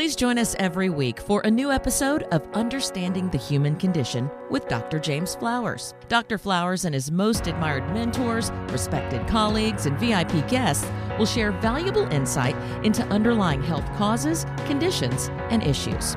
Please join us every week for a new episode of Understanding the Human Condition with Dr. James Flowers. Dr. Flowers and his most admired mentors, respected colleagues, and VIP guests will share valuable insight into underlying health causes, conditions, and issues.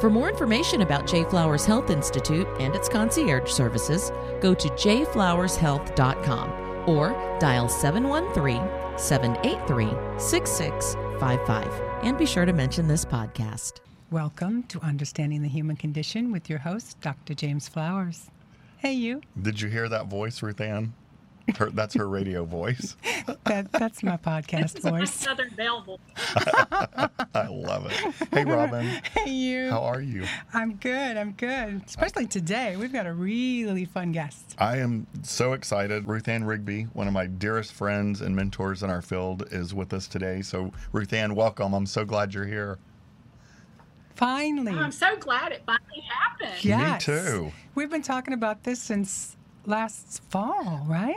For more information about J. Flowers Health Institute and its concierge services, go to jflowershealth.com or dial 713 783 6655. And be sure to mention this podcast. Welcome to Understanding the Human Condition with your host, Dr. James Flowers. Hey, you. Did you hear that voice, Ruth Ann? Her, that's her radio voice. That, that's my podcast This voice. Southern Belle voice. I love it. Hey, Robin. Hey, you. How are you? I'm good. I'm good. Especially today. We've got a really fun guest. I am so excited. Ruth Ann Rigby, one of my dearest friends and mentors in our field, is with us today. So, Ruth Ann, welcome. I'm so glad you're here. Finally. I'm so glad it finally happened. yes. too. We've been talking about this since last fall, right?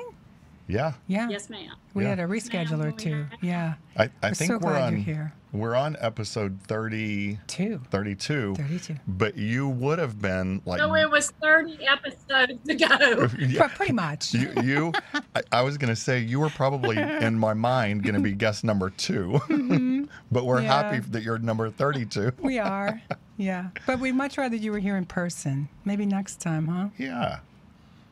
Yeah. Yeah. Yes, ma'am. We Yeah. had a reschedule or Ma'am, Yeah. I, I We're think so we're glad on you're here. we're on episode 30 Two. 32. 32. But you would have been like So it was 30 episodes ago. Yeah. Pretty much. you, you I, I was going to say you were probably in my mind going to be guest number 2 but we're Mm-hmm. Yeah. happy that you're number 32 we are. Yeah. But we'd much rather you were here in person. Maybe next time, huh? yeah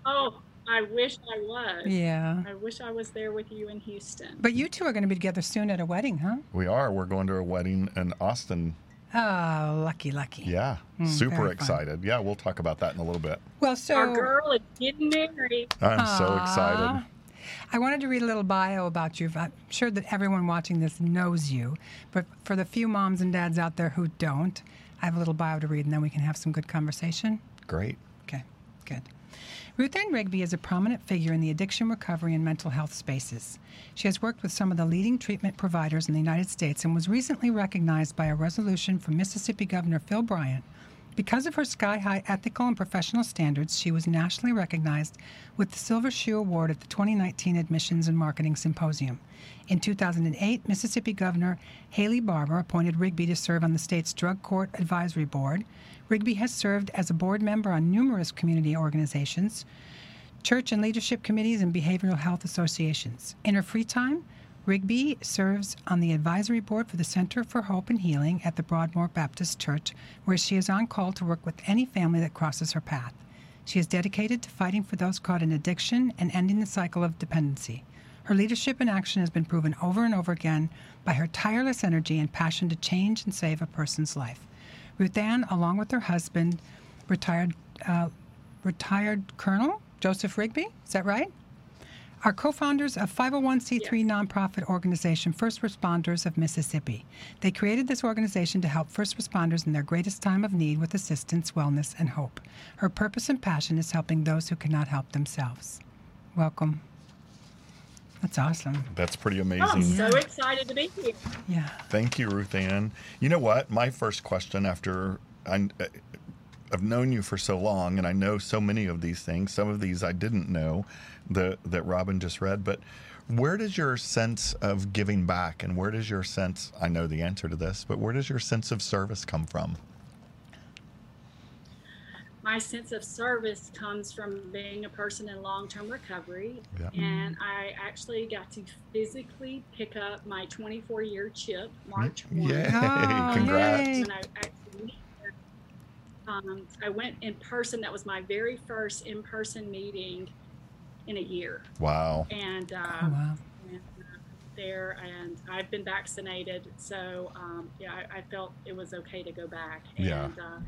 Oh, I wish I was. Yeah. I wish I was there with you in Houston. But you two are going to be together soon at a wedding, huh? we are we're going to a wedding in austin Oh, lucky, lucky. yeah Mm, super very fun. excited yeah we'll talk about that in a little bit Well, so Our girl is getting married. i'm so excited I wanted to read a little bio about you. I'm sure that everyone watching this knows you, but for the few moms and dads out there who don't, I have a little bio to read, and then we can have some good conversation. great Okay, good. Ruth Ann Rigby is a prominent figure in the addiction recovery and mental health spaces. She has worked with some of the leading treatment providers in the United States and was recently recognized by a resolution from Mississippi Governor Phil Bryant. Because of her sky high ethical and professional standards, she was nationally recognized with the Silver Shoe Award at the 2019 Admissions and Marketing Symposium. In 2008, Mississippi Governor Haley Barbour appointed Rigby to serve on the state's Drug Court Advisory Board. Rigby has served as a board member on numerous community organizations, church and leadership committees, and behavioral health associations. In her free time, Rigby serves on the advisory board for the Center for Hope and Healing at the Broadmoor Baptist Church, where she is on call to work with any family that crosses her path. She is dedicated to fighting for those caught in addiction and ending the cycle of dependency. Her leadership and action has been proven over and over again by her tireless energy and passion to change and save a person's life. Ruth Ann, along with her husband, retired uh, retired Colonel Joseph Rigby, is that right? Are co-founders of 501c3 nonprofit organization First Responders of Mississippi. They created this organization to help first responders in their greatest time of need with assistance, wellness, and hope. Her purpose and passion is helping those who cannot help themselves. Welcome. That's awesome. that's pretty Oh, I'm amazing so excited to be here. Yeah. Thank you, Ruth Ann. You know what? My first question after I, I've known you for so long, and I know so many of these things. Some of these I didn't know that that Robin just read. But where does your sense of giving back, and where does your sense? I know the answer to this, but where does your sense of service come from? My sense of service comes from being a person in long term recovery. Yeah. And mm-hmm. I actually got to physically pick up my 24 year chip March 1. Yay! Oh, Congrats! yay. When I um, I went in person. That was my very first in person meeting in a year, Wow! and uh, Oh, wow. and, uh, there, and I've been vaccinated, so um, yeah, I, I felt it was okay to go back. Yeah. And, uh,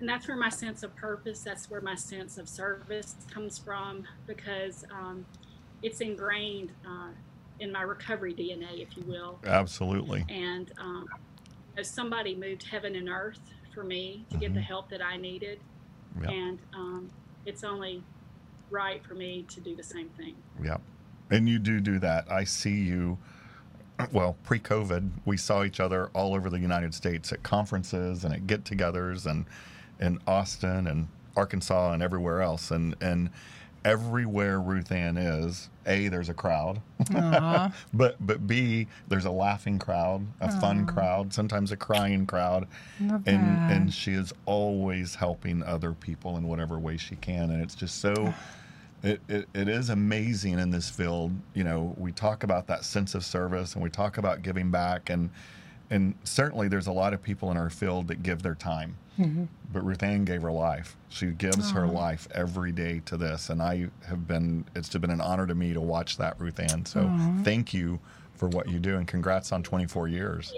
and that's where my sense of purpose, that's where my sense of service comes from, because um, it's ingrained uh, in my recovery DNA, if you will Absolutely. and um, as somebody moved heaven and earth for me to get the Mhm. help that I needed, Yeah. and um, it's only right for me to do the same thing. Yep. And you do do that. I see you. Well, pre COVID, we saw each other all over the United States at conferences and at get togethers and in Austin and Arkansas and everywhere else. And, and everywhere Ruth Ann is, A, there's a crowd. Uh-huh. But but B, there's a laughing crowd, a fun crowd, sometimes a crying crowd. Love and that. and she is always helping other people in whatever way she can and it's just so it, it, it is amazing in this field you know we talk about that sense of service and we talk about giving back and and certainly there's a lot of people in our field that give their time Mhm. but Ruth Ann gave her life she gives her life every day to this and I have been it's been an honor to me to watch that Ruth Ann so Aw. thank you for what you do and congrats on 24 years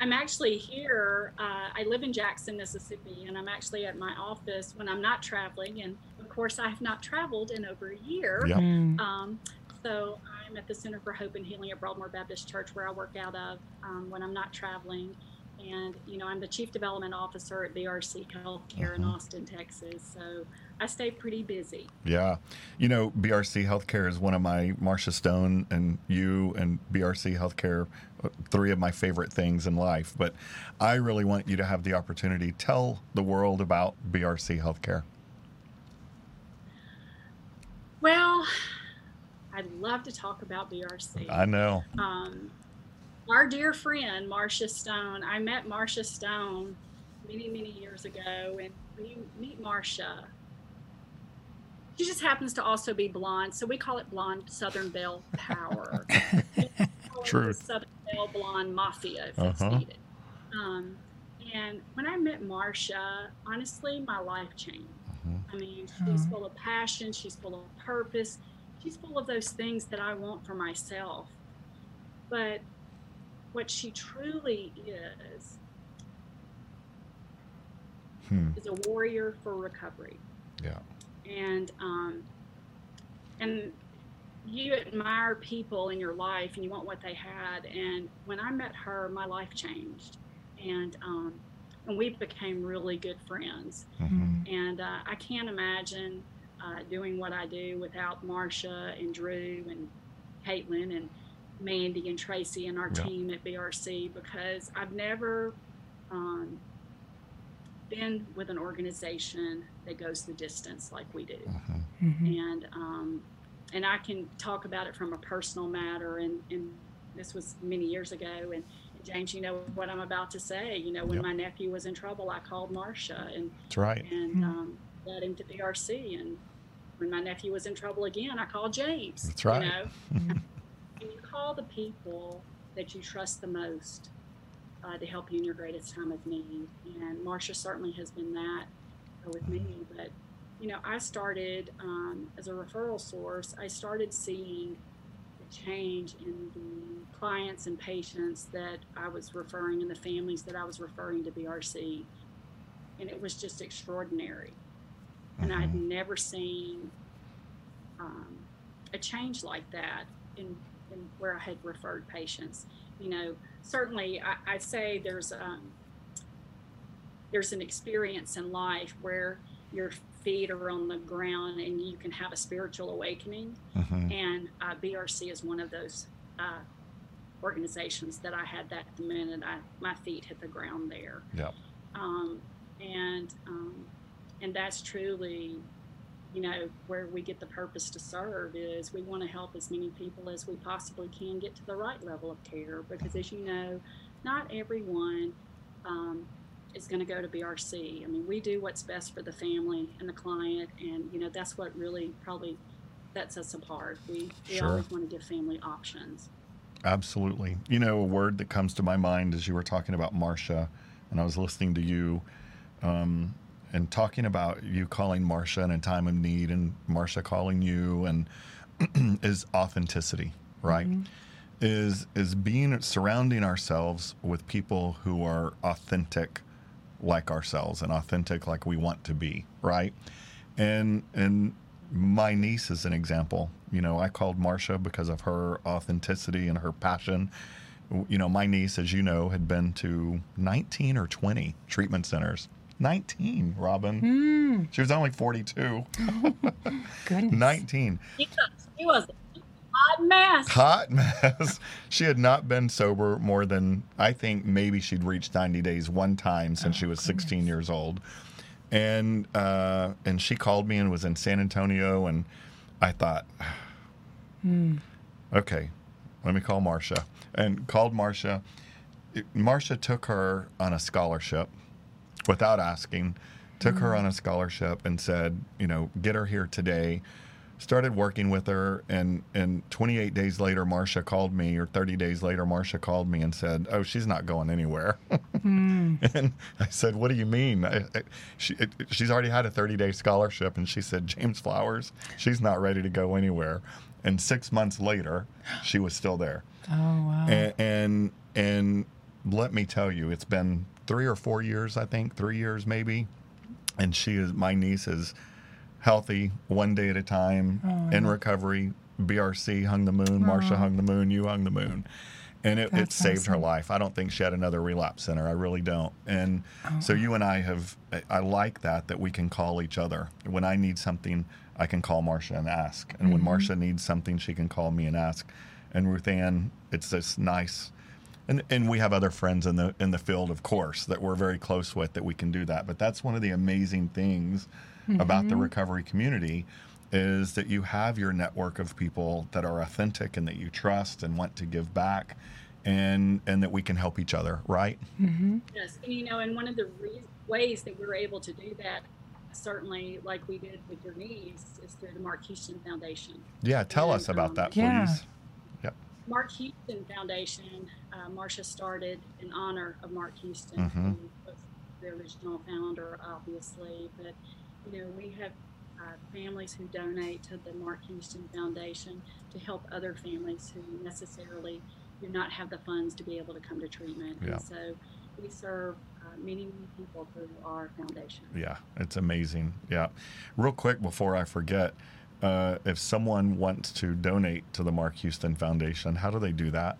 I'm actually here. Uh, I live in Jackson, Mississippi, and I'm actually at my office when I'm not traveling. And of course, I have not traveled in over a year. Yep. Mm. Um, so I'm at the Center for Hope and Healing at Broadmoor Baptist Church, where I work out of um, when I'm not traveling. And you know, I'm the Chief Development Officer at BRC Healthcare in Mhm. Austin, Texas. So I stay pretty busy. Yeah. You know, BRC Healthcare is one of my, Marcia Stone and you and BRC Healthcare, uh, three of my favorite things in life. But I really want you to have the opportunity. Tell the world about BRC Healthcare. Well, I'd love to talk about BRC. I know. um, our dear friend Marcia Stone. I met Marcia Stone many, many years ago, and when you meet Marcia, she just happens to also be blonde, so we call it blonde Southern Belle Power. We call it True. Southern Belle Blonde Mafia, if it's Uh-huh. needed. Um, and when I met Marcia, honestly, my life changed. Mhm. I mean, she's Mhm. full of passion, she's full of purpose, she's full of those things that I want for myself. But what she truly is, Hmm. is a warrior for recovery. Yeah. And, um, and you admire people in your life and you want what they had. And when I met her, my life changed. And, um, and we became really good friends. Mhm. And uh, I can't imagine uh, doing what I do without Marcia and Drew and Caitlin and Mandy and Tracy and our Yeah. team at BRC because I've never um, been with an organization that goes the distance like we do. Mhm. Mhm. And um, and I can talk about it from a personal matter. And, and this was many years ago. And James, you know what I'm about to say. You know, when Yep. my nephew was in trouble, I called Marcia and That's right. and Mm. um, led him to BRC. And when my nephew was in trouble again, I called James. That's right. You know, Mhm. and you call the people that you trust the most uh, to help you in your greatest time of need. And Marcia certainly has been that with me. But you know, I started um, as a referral source. I started seeing the change in the clients and patients that I was referring and the families that I was referring to BRC, and it was just extraordinary. And I'd Mhm. never seen um, a change like that in, in where I had referred patients. You know, certainly I, I say there's um, there's an experience in life where your feet are on the ground and you can have a spiritual awakening. Mhm. And uh, BRC is one of those uh, organizations that I had that the minute I, my feet hit the ground there Yep. um, and um, and that's truly you know where we get the purpose to serve is we want to help as many people as we possibly can get to the right level of care because as you know not everyone um, is going to go to brc i mean we do what's best for the family and the client and you know that's what really probably sets us apart we, we Sure. always want to give family options Absolutely. You know, a word that comes to my mind as you were talking about Marcia, and I was listening to you, um, and talking about you calling Marcia in a time of need, and Marcia calling you, and is authenticity, right? Mhm. Is is being surrounding ourselves with people who are authentic, like ourselves, and authentic like we want to be, right? And and my niece is an example. You know, I called Marcia because of her authenticity and her passion. You know, my niece, as you know, had been to 19 or 20 treatment centers. 19, Robin. Mm, She was only 42. goodness. 19. She was, she was a hot mess. Hot mess. she had not been sober more than, I think maybe she'd reached 90 days one time since Oh, she was 16 years old. And, uh, and she called me and was in San Antonio. And I thought, Mm, okay, let me call Marcia. And called Marcia. It- Marcia took her on a scholarship without asking, took her on a scholarship and said, you know, get her here today. Started working with her, and, and 28 days later, Marcia called me, or 30 days later, Marcia called me and said, Oh, she's not going anywhere. mm. and I said, What do you mean? I, I, she, it, she's already had a 30 day scholarship. And she said, James Flowers, she's not ready to go anywhere. And six months later, she was still there. Oh, wow. And, and and let me tell you, it's been three or four years, I think, three years maybe. And she is my niece is healthy, one day at a time, Oh, in recovery. BRC hung the moon, Marcia Aw. hung the moon, you hung the moon. And it, it saved her life. I don't think she had another relapse center. I really don't. And Oh, so you and I have, I- like that, that we can call each other. When I need something, I can call Marsha and ask. And when Mhm. Marcia needs something, she can call me and ask. And Ruth Ann, it's this nice, and, and we have other friends in the in the field, of course, that we're very close with that we can do that. But that's one of the amazing things about the recovery community is that you have your network of people that are authentic and that you trust and want to give back and and that we can help each other, right? hmm Yes, and you know, and one of the re- ways that we're able to do that, certainly like we did with your niece, is through the Mark Houston Foundation. Yeah, tell And, us about um, that, Yeah. Mark Houston Foundation, uh, Marcia started in honor of Mark Houston, Mhm. who was the original founder, obviously. But, you know, we have uh, families who donate to the Mark Houston Foundation to help other families who necessarily do not have the funds to be able to come to treatment. Yeah. And so we serve uh, many, many people through our foundation. Yeah, it's amazing. Yeah. Real quick before I forget, uh, if someone wants to donate to the Mark Houston Foundation, how do they do that?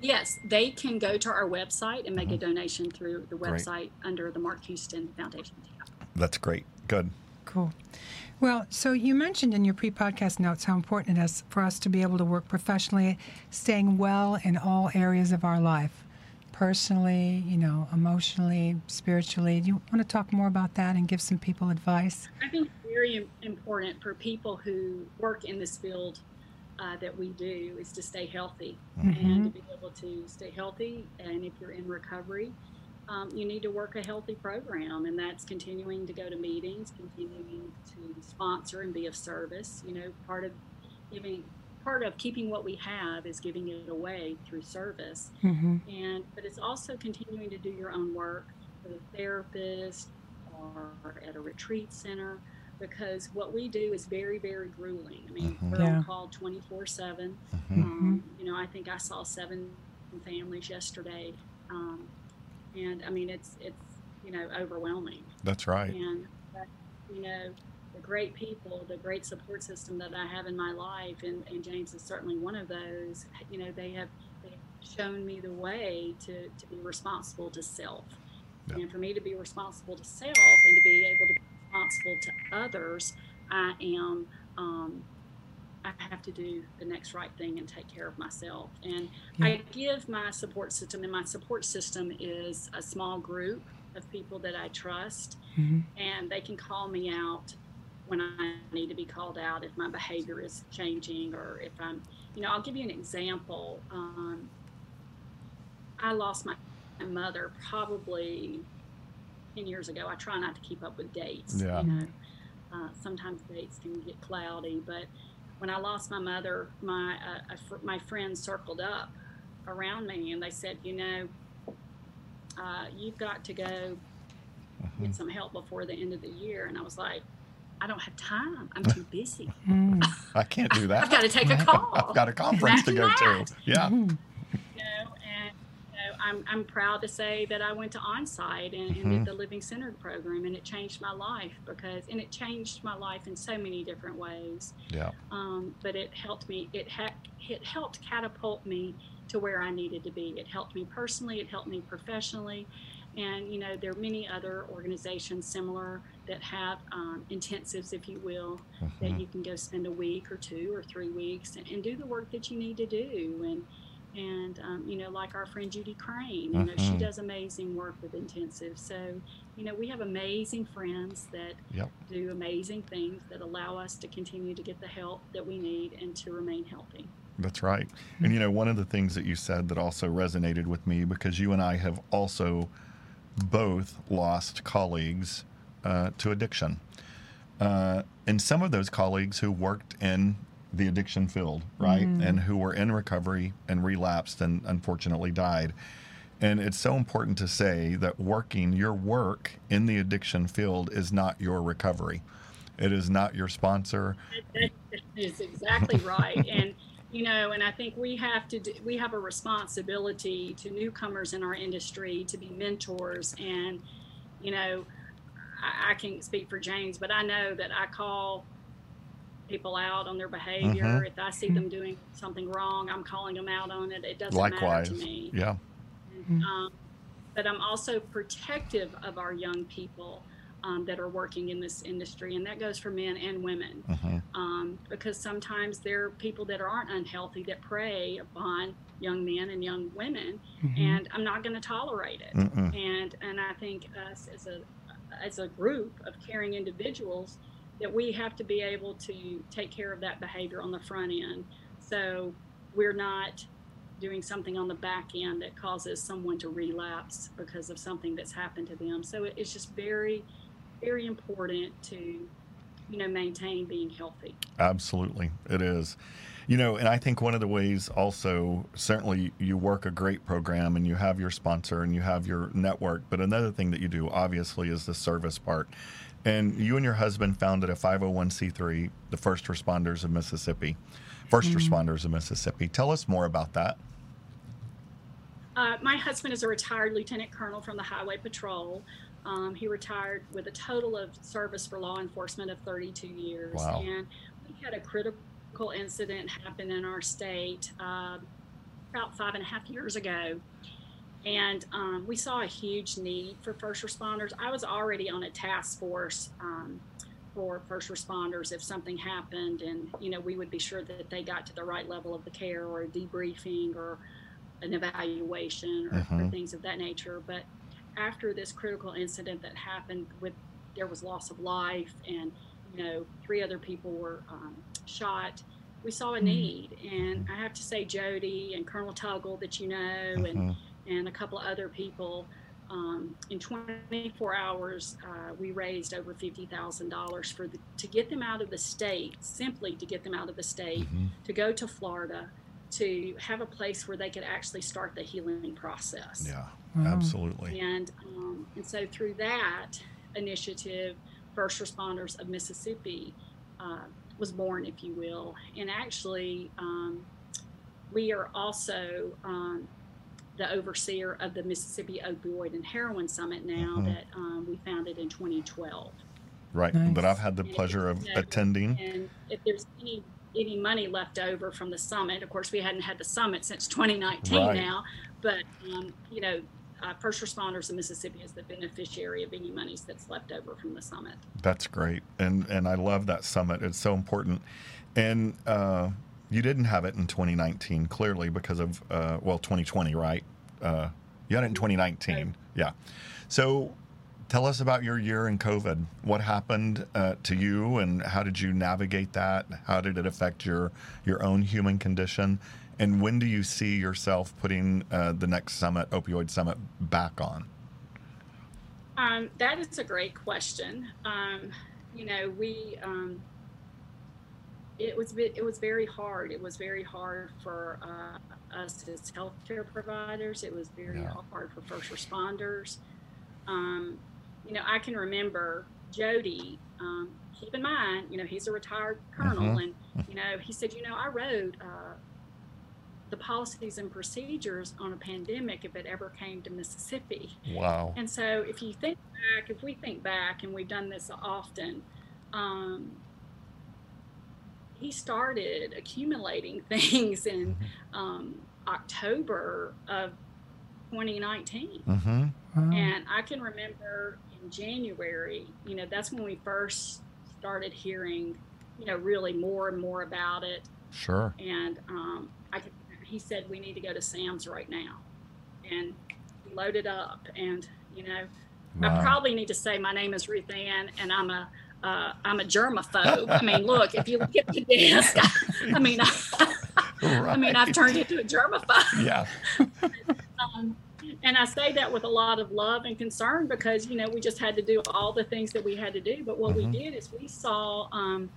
Yes, they can go to our website and make a Mhm. donation through the Great. website under the Mark Houston Foundation tab. That's great. Good. Cool. Well, so you mentioned in your pre podcast notes how important it is for us to be able to work professionally, staying well in all areas of our life personally, you know, emotionally, spiritually. Do you want to talk more about that and give some people advice? I think it's very important for people who work in this field uh, that we do is to stay healthy and to be able to stay healthy. And if you're in recovery, um, you need to work a healthy program, and that's continuing to go to meetings, continuing to sponsor and be of service. You know, part of giving, part of keeping what we have is giving it away through service Mm-hmm. and but it's also continuing to do your own work with a therapist or at a retreat center because what we do is very very grueling i mean Mhm. we're Yeah. on call 24 7 Mhm. um, you know i think i saw seven families yesterday um, and i mean it's it's you know overwhelming That's right. and but, you know the great people the great support system that i have in my life and, and james is certainly one of those you know they have they have shown me the way to, to be responsible to self and for me to be responsible to self and to be able to be responsible to others i am um, I have to do the next right thing and take care of myself. And Yeah. I give my support system, and my support system is a small group of people that I trust, Mm-hmm. and they can call me out when I need to be called out if my behavior is changing or if I'm, you know, I'll give you an example. Um, I lost my, mother probably 10 years ago. I try not to keep up with dates. Yeah. You know, uh, sometimes dates can get cloudy, but when I lost my mother, my uh, a fr- my friends circled up around me and they said, you know, uh, you've got to go get some help before the end of the year. And I was like, I don't have time. I'm too busy. Mm. I can't do that. I've got to take a call. I've got a conference to go to. Yeah. You know, and you know, I'm, I'm proud to say that I went to onsite and, and Mhm. did the Living Centered program, and it changed my life because, and it changed my life in so many different ways. Yeah. Um, but it helped me. It ha- it helped catapult me to where I needed to be. It helped me personally. It helped me professionally, And, you know, there are many other organizations similar that have um, intensives, if you will, that Mhm. you can go spend a week or two or three weeks and, and do the work that you need to do. And, and um, you know, like our friend Judy Crane, you know, she Mhm. does amazing work with intensive. So, you know, we have amazing friends that Yep. do amazing things that allow us to continue to get the help that we need and to remain healthy. That's right. And you know, one of the things that you said that also resonated with me because you and I have also both lost colleagues uh, to addiction. Uh, and some of those colleagues who worked in the addiction field, right? And who were in recovery and relapsed and unfortunately died. And it's so important to say that working your work in the addiction field is not your recovery. It is not your sponsor. That is exactly right. And you know, and I think we have to do, we have a responsibility to newcomers in our industry to be mentors. And you know, I, I can't speak for James, but I know that I call people out on their behavior. Mhm. If I see them doing something wrong, I'm calling them out on it. It doesn't Likewise. matter to me. Yeah. Um, but I'm also protective of our young people um, that are working in this industry, and that goes for men and women. hmm Um, because sometimes there are people that aren't unhealthy that prey upon young men and young women, and I'm not going to tolerate it. Mm-mm. And and I think us as a as a group of caring individuals that we have to be able to take care of that behavior on the front end, so we're not doing something on the back end that causes someone to relapse because of something that's happened to them. So it's just very, very important to, you know, maintain being healthy. Absolutely, it is. You know, and I think one of the ways also, certainly you work a great program and you have your sponsor and you have your network, but another thing that you do, obviously, is the service part. And you and your husband founded a 501c3, the First Responders of Mississippi. 1st Responders of Mississippi. Tell us more about that. Uh, my husband is a retired lieutenant colonel from the Highway Patrol. Um, he retired with a total of service for law enforcement of 32 years. Wow. And we had a critical incident happen in our state uh, about five and a half years ago. And um, we saw a huge need for first responders. I was already on a task force um, for first responders if something happened, and you know we would be sure that they got to the right level of the care or a debriefing or an evaluation or, or Mhm. things of that nature. But after this critical incident that happened, with there was loss of life, and you know three other people were um, shot. We saw a need, and I have to say, Jody and Colonel Tuggle, that you know, and Mhm. and a couple of other people. Um, in 24 hours, uh, we raised over $50,000 for the, to get them out of the state, simply to get them out of the state, Mhm. to go to Florida, to have a place where they could actually start the healing process. Yeah, Wow. absolutely. And um, and so through that initiative, First Responders of Mississippi uh, was born, if you will. And actually, um, we are also um, the overseer of the Mississippi Opioid and Heroin Summit now Mhm. that um, we founded in 2012. Right. Nice. That I've had the And pleasure of it's- attending. And if there's any any money left over from the summit, of course, we hadn't had the summit since 2019 Right. now, but um, you know, uh, First Responders in Mississippi is the beneficiary of any monies that's left over from the summit. That's great, and and I love that summit. It's so important, and uh, you didn't have it in 2019, clearly because of uh, well 2020, right? Uh, you had it in 2019, yeah. So, tell us about your year in COVID. What happened uh, to you, and how did you navigate that? How did it affect your your own human condition? And when do you see yourself putting uh, the next summit, opioid summit, back on? Um, that is a great question. Um, you know, we um, it was it was very hard. It was very hard for uh, us as healthcare providers. It was very Yeah. hard for first responders. Um, you know, I can remember Jody. Um, keep in mind, you know, he's a retired colonel, Mhm. and you know, he said, you know, I wrote. Uh, the policies and procedures on a pandemic if it ever came to Mississippi. Wow. And so, if you think back, if we think back, and we've done this often, um, he started accumulating things in um, October of 2019. Mm-hmm. Wow. And I can remember in January, you know, that's when we first started hearing, you know, really more and more about it. Sure. And um, I could, he said, we need to go to Sam's right now. And we loaded up. And, you know, I probably need to say my name is Ruth Ann and I'm a, uh, I'm a germaphobe. I mean, look, if you look at the desk, I, mean, I, I mean, I've turned into a germaphobe. Yeah. Um, and I say that with a lot of love and concern because, you know, we just had to do all the things that we had to do. But what Mhm. we did is we saw um,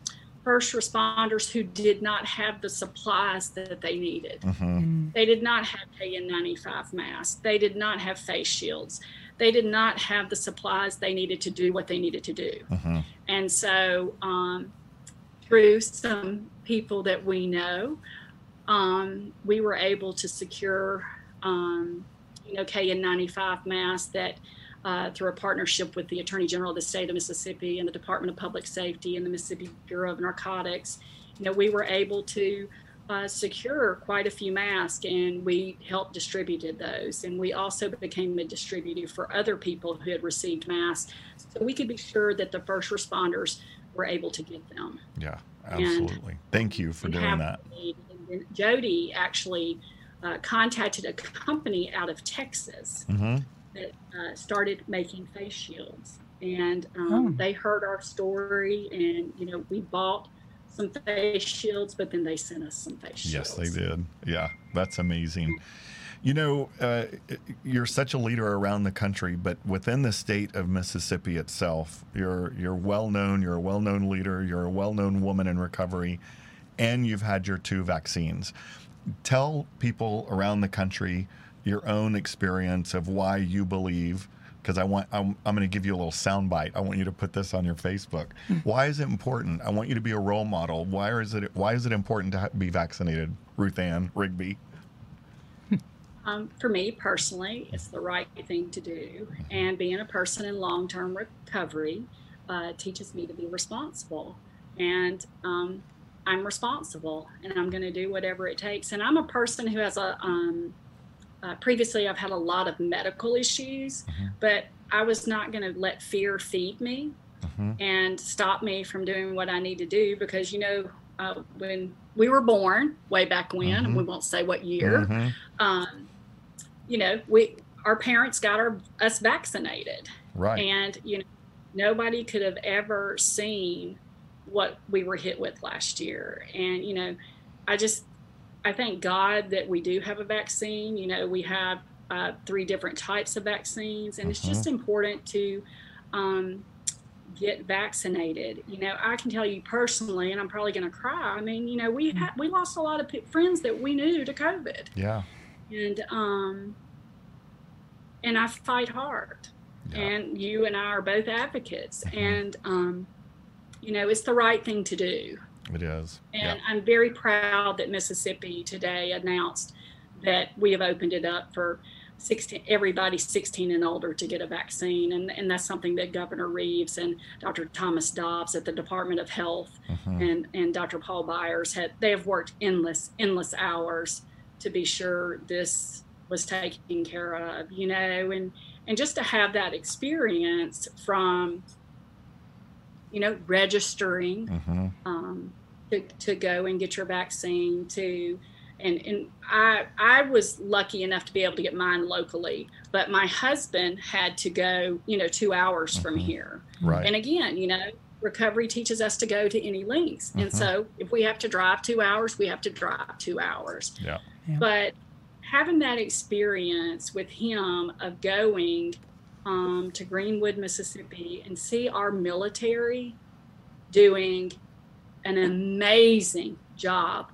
first responders who did not have the supplies that they needed. Mm-hmm. Mm. They did not have KN95 masks. They did not have face shields. They did not have the supplies they needed to do what they needed to do. Mm-hmm. And so, um, through some people that we know, um, we were able to secure, um, you know, KN95 masks that, uh, through a partnership with the Attorney General of the state of Mississippi and the Department of Public Safety and the Mississippi Bureau of Narcotics, you know, we were able to uh, secure quite a few masks and we helped distributed those. And we also became a distributor for other people who had received masks so we could be sure that the first responders were able to get them. Yeah. Absolutely. Thank you for doing that. And Jody actually uh, contacted a company out of Texas Mm-hmm. that uh, started making face shields. And um, Oh. they heard our story, and you know, we bought some face shields, but then they sent us some face shields. Yes, they did. Yeah, that's amazing. You know, uh, you're such a leader around the country, but within the state of Mississippi itself, you're you're well known. You're a well known leader. You're a well known woman in recovery, and you've had your two vaccines. Tell people around the country your own experience of why you believe. Because I want, I'm, I'm going to give you a little soundbite. I want you to put this on your Facebook. Why is it important? I want you to be a role model. Why is it? Why is it important to be vaccinated, Ruth Ann Rigby? Um, for me personally, it's the right thing to do. And being a person in long term recovery uh, teaches me to be responsible. And um, I'm responsible and I'm going to do whatever it takes. And I'm a person who has a, um, uh, previously, I've had a lot of medical issues, Mhm. but I was not going to let fear feed me hmm and stop me from doing what I need to do because, you know, uh, when we were born way back when, Mhm. and we won't say what year, hmm um, you know, we our parents got our, us vaccinated, Right. and you know, nobody could have ever seen what we were hit with last year. And you know, I just I thank God that we do have a vaccine. You know, we have uh, three different types of vaccines, and it's just important to um, get vaccinated. You know, I can tell you personally, and I'm probably going to cry. I mean, you know, we ha- we lost a lot of p- friends that we knew to COVID yeah. and um and I fight hard. Yeah. And you and I are both advocates Mhm. and um you know, it's the right thing to do. It is. And I'm very proud that Mississippi today announced that we have opened it up for 16 everybody 16 and older to get a vaccine and and that's something that Governor Reeves and Dr. Thomas Dobbs at the Department of Health yeah. hmm and and Dr. Paul Byers had they have worked endless endless hours to be sure this was taken care of, you know, and and just to have that experience from you know registering hmm um, to, to go and get your vaccine to and and I I was lucky enough to be able to get mine locally, but my husband had to go, you know, two hours from Mhm. here. Right. And again, you know, recovery teaches us to go to any lengths. And Mhm. so if we have to drive two hours, we have to drive two hours. Yeah. Yeah. But having that experience with him of going um, to Greenwood, Mississippi, and see our military doing an amazing job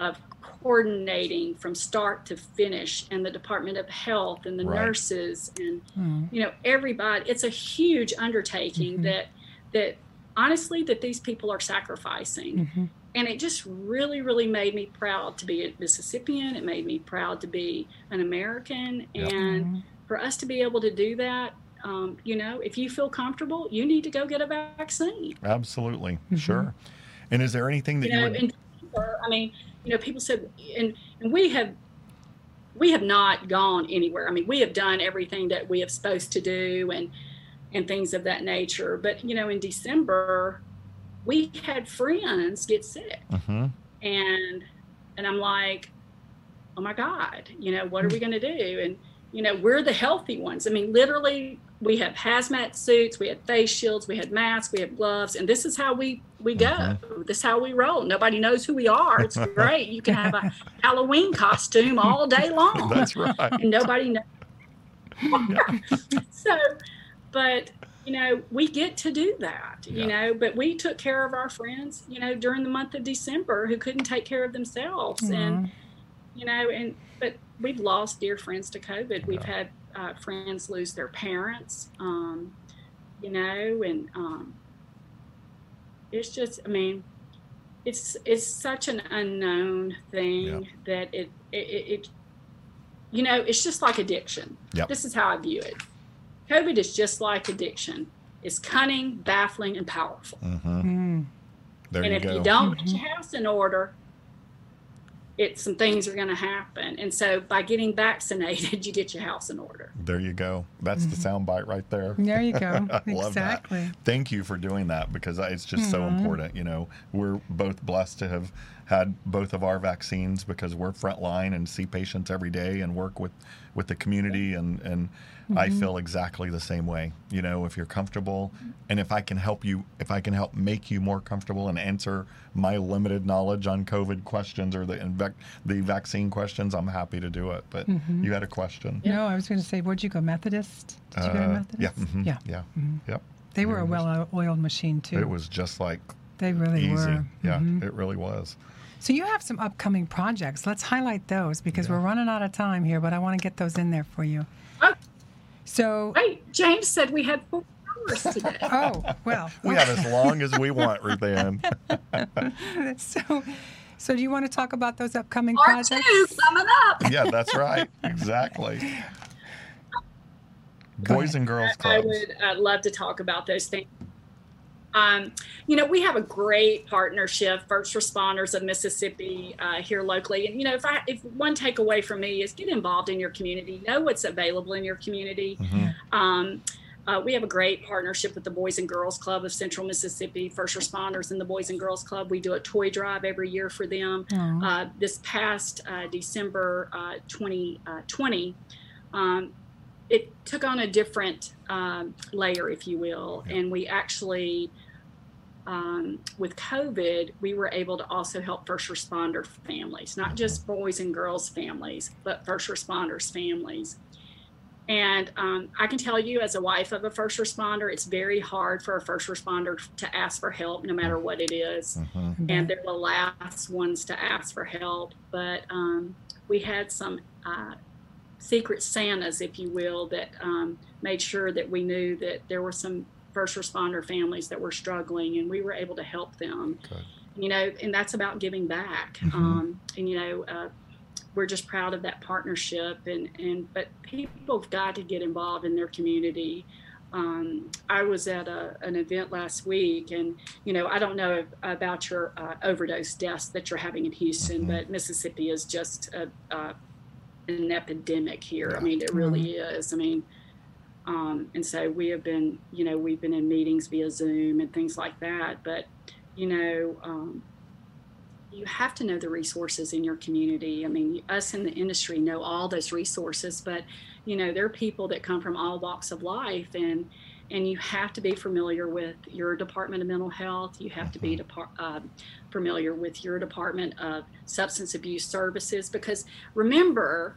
of coordinating from start to finish and the department of health and the Right. nurses and Mm. you know everybody it's a huge undertaking Mhm. that that honestly that these people are sacrificing Mhm. and it just really really made me proud to be a mississippian it made me proud to be an american Yeah. and Mhm. For us to be able to do that um, you know if you feel comfortable you need to go get a vaccine Absolutely. Mhm. Sure. And is there anything that you you, know would? and i mean you know people said and and we have we have not gone anywhere. I mean, we have done everything that we have supposed to do and and things of that nature. But you know, in December, we had friends get sick, Mm-hmm. and and I'm like, oh my God, you know, what are we going to do? And you know, we're the healthy ones. I mean, literally, we have hazmat suits, we had face shields, we had masks, we have gloves, and this is how we we go. Mm-hmm. This is how we roll. Nobody knows who we are. It's great. You can have a Halloween costume all day long That's right. and nobody knows. so, but you know, we get to do that, you know, but we took care of our friends, you know, during the month of December who couldn't take care of themselves. And, mm-hmm. you know, and, but we've lost dear friends to COVID. We've had uh, friends lose their parents, um, you know, and um, it's just, I mean, it's it's such an unknown thing Yeah. that it, it it it you know it's just like addiction. Yep. This is how I view it. COVID is just like addiction. It's cunning, baffling, and powerful. Mm-hmm. Mm. There and you if go. you don't get your house in order, it some things are going to happen. And so by getting vaccinated, you get your house in order. There you go. That's the sound bite right there. There you go. I love exactly. that. Thank you for doing that because it's just so Mhm. important. You know, we're both blessed to have had both of our vaccines because we're frontline and see patients every day and work with with the community and and I feel exactly the same way. You know, if you're comfortable and if I can help you, if I can help make you more comfortable and answer my limited knowledge on COVID questions or the invac- the vaccine questions, I'm happy to do it. But you had a question. No, I was going to say, where'd you go? Methodist? Did you go to Uh, Methodist? yeah, mhm, Yeah. yeah, Mhm. yep. They were a well-oiled machine too. It was just like They really easy. were. Yeah, Mhm. it really was. So you have some upcoming projects. Let's highlight those because we're running out of time here, but I want to get those in there for you. So, Wait, James said we had four hours today. oh well, We have as long as we want, Ruth Ann. so, so do you want to talk about those upcoming Part projects? two coming up. yeah, that's right. Exactly. Go Boys ahead. and girls I clubs. would uh, love to talk about those things. Um, you know, we have a great partnership, First Responders of Mississippi uh, here locally. And you know, if I if one takeaway from me is get involved in your community, know what's available in your community. Mhm. Um, uh, we have a great partnership with the Boys and Girls Club of Central Mississippi, First Responders, and the Boys and Girls Club. We do a toy drive every year for them. Aw. Uh, this past uh, December uh, 2020, um, it took on a different um, layer, if you will, and we actually. Um, with COVID, we were able to also help first responder families, not just boys and girls families, but first responders families. And um, I can tell you, as a wife of a first responder, it's very hard for a first responder to ask for help, no matter what it is Mhm. and they're the last ones to ask for help. But um, we had some uh, secret Santas, if you will, that um, made sure that we knew that there were some first responder families that were struggling, and we were able to help them. Good. You know, and that's about giving back. Mhm. Um, and you know, uh, we're just proud of that partnership. And and but people have got to get involved in their community. Um, I was at a, an event last week, and you know, I don't know if, about your uh, overdose deaths that you're having in Houston, Mhm. but Mississippi is just a, a, an epidemic here. Yeah. I mean, it really is. I mean, um, and so we have been, you know, we've been in meetings via Zoom and things like that. But, you know, um, you have to know the resources in your community. I mean, us in the industry know all those resources, but you know, there are people that come from all walks of life, and and you have to be familiar with your Department of Mental Health. You have to be depart, uh, familiar with your Department of Substance Abuse Services because remember,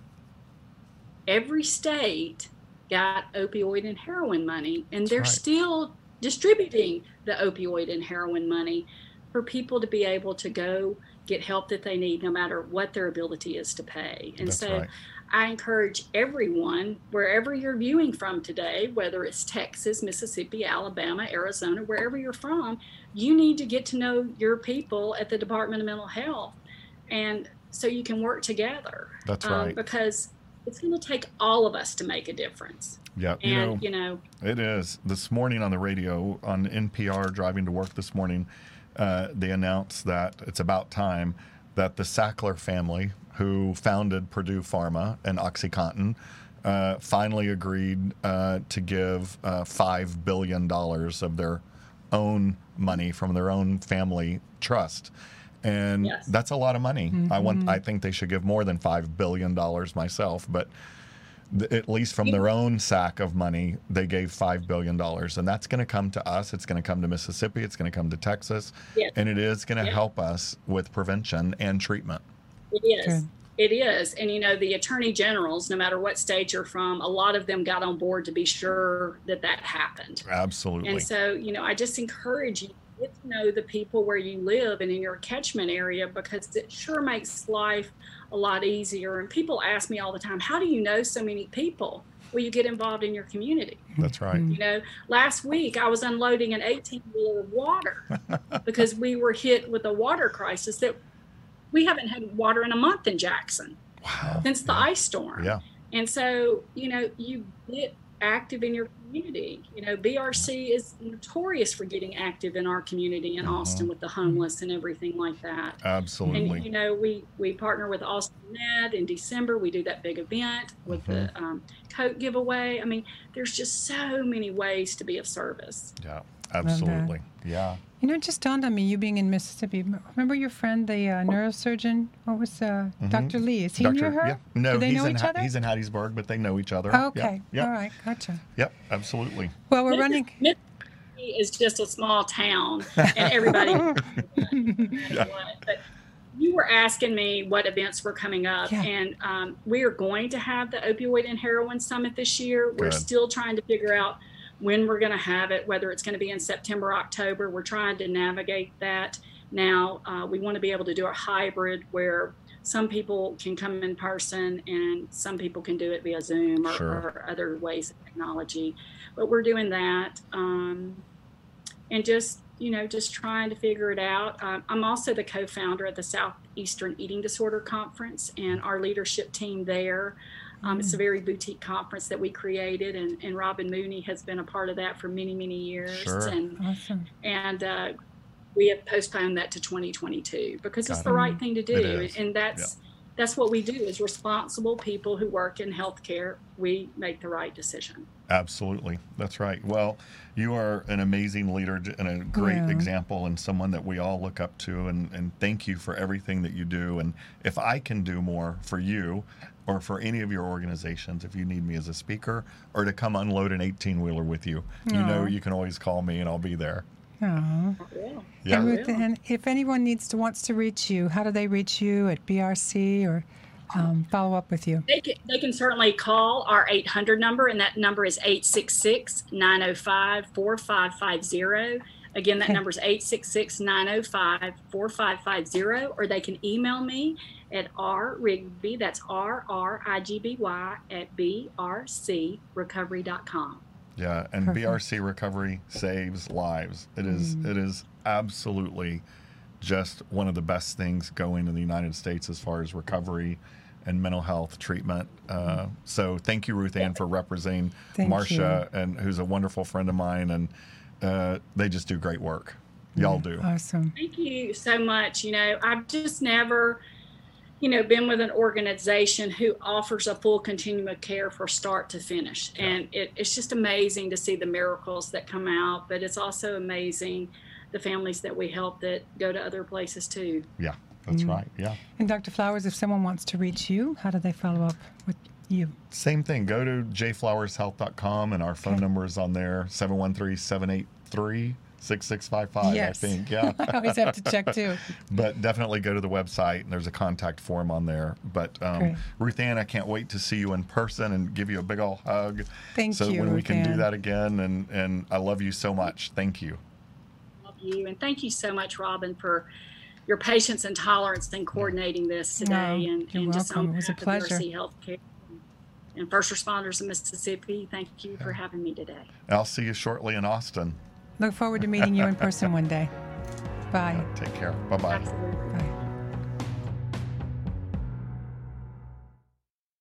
every state got opioid and heroin money, and they're right. still distributing the opioid and heroin money for people to be able to go get help that they need, no matter what their ability is to pay. And That's so right. I encourage everyone, wherever you're viewing from today, whether it's Texas, Mississippi, Alabama, Arizona, wherever you're from, you need to get to know your people at the Department of Mental Health. And so you can work together. That's um, right. Because it's going to take all of us to make a difference. Yeah, you know, And, you know, it is. This morning on the radio, on NPR, driving to work this morning, uh, they announced that it's about time that the Sackler family, who founded Purdue Pharma and OxyContin, uh, finally agreed uh, to give uh, $5 billion of their own money from their own family trust. And Yes. that's a lot of money. I want. Mm-hmm. I think they should give more than five billion dollars myself, but th- at least from their own sack of money, they gave five billion dollars, and that's going to come to us. It's going to come to Mississippi. It's going to come to Texas, Yes. and it is going to Yeah. help us with prevention and treatment. It is. Good. It is. And you know, the attorney generals, no matter what state you're from, a lot of them got on board to be sure that that happened. Absolutely. And so, you know, I just encourage you to get to know the people where you live and in your catchment area because it sure makes life a lot easier. And people ask me all the time, how do you know so many people? Well, you get involved in your community. that's right. You know, last week I was unloading an 18 wheeler of water because we were hit with a water crisis that we haven't had water in a month in Jackson Wow. since the ice storm. Yeah. And so, you know, you get active in your community. You know, BRC is notorious for getting active in our community in Mhm. Austin with the homeless and everything like that. Absolutely. And you know, we we partner with Austin Med in December. We do that big event with the um, coat giveaway. I mean, there's just so many ways to be of service. yeah. Absolutely. Yeah. You know, it just dawned on me, you being in Mississippi. Remember your friend, the uh, neurosurgeon? What was uh, Dr. Lee? Is he near her? Yeah. No, Do they he's know in each Ha- other? he's in Hattiesburg, but they know each other. Oh, okay. Yep. Yep. All right. Gotcha. Yep. Absolutely. Well, we're Missis- running. Mississippi is just a small town, and everybody. Yeah. But you were asking me what events were coming up, Yeah. and um, we are going to have the opioid and heroin summit this year. We're Good. still trying to figure out when we're going to have it, whether it's going to be in September, October. We're trying to navigate that now. Uh, we want to be able to do a hybrid where some people can come in person and some people can do it via Zoom or, Sure. or other ways of technology. But we're doing that. Um, and just you know just trying to figure it out um, i'm also the co-founder of the southeastern eating disorder conference and our leadership team there um, it's a very boutique conference that we created and, and robin mooney has been a part of that for many many years Sure. and Awesome. and uh, we have postponed that to 2022 because it's Got the it. right thing to do and that's that's what we do as responsible people who work in healthcare we make the right decision Absolutely. That's right. Well, you are an amazing leader and a great Yeah. example and someone that we all look up to. And, and thank you for everything that you do. And if I can do more for you or for any of your organizations, if you need me as a speaker or to come unload an 18 wheeler with you, you know you can always call me and I'll be there. Oh. yeah. Yeah. And, will. Ruth, and if anyone needs to wants to reach you, how do they reach you at BRC or um, follow up with you? They can, they can certainly call our 800 number, and that number is 866 905 4550. Again, that Okay. number is 866 905 4550, or they can email me at rrigby, that's R R I G B Y, at brcrecovery.com. Yeah, and Perfect. BRC recovery saves lives. It is Mm. it is absolutely just one of the best things going in the United States as far as recovery and mental health treatment. Uh, so thank you, Ruth Ann, for representing Thank Marcia, and who's a wonderful friend of mine, and uh, they just do great work. Y'all do. Awesome. Thank you so much. You know, I've just never, you know, been with an organization who offers a full continuum of care from start to finish. And it, it's just amazing to see the miracles that come out, but it's also amazing the families that we help that go to other places too. Yeah, that's Mm. right. Yeah. And Dr. Flowers, if someone wants to reach you, how do they follow up with you? Same thing. Go to jflowershealth.com and our phone Okay. number is on there 713 783 6655, I think. Yeah. I always have to check too. but definitely go to the website and there's a contact form on there. But um, Ruth Ann, I can't wait to see you in person and give you a big old hug. Thank so you, So when we Ruth can do that again, and and I love you so much. Thank you. Love you. And thank you so much, Robin, for your patience and tolerance in coordinating this today. No, and, you're and just on It was a behalf of pleasure. BRC Healthcare and first responders in Mississippi, thank you for having me today. I'll see you shortly in Austin. Look forward to meeting you in person one day. Bye. Take care. Bye bye. Absolutely. Bye.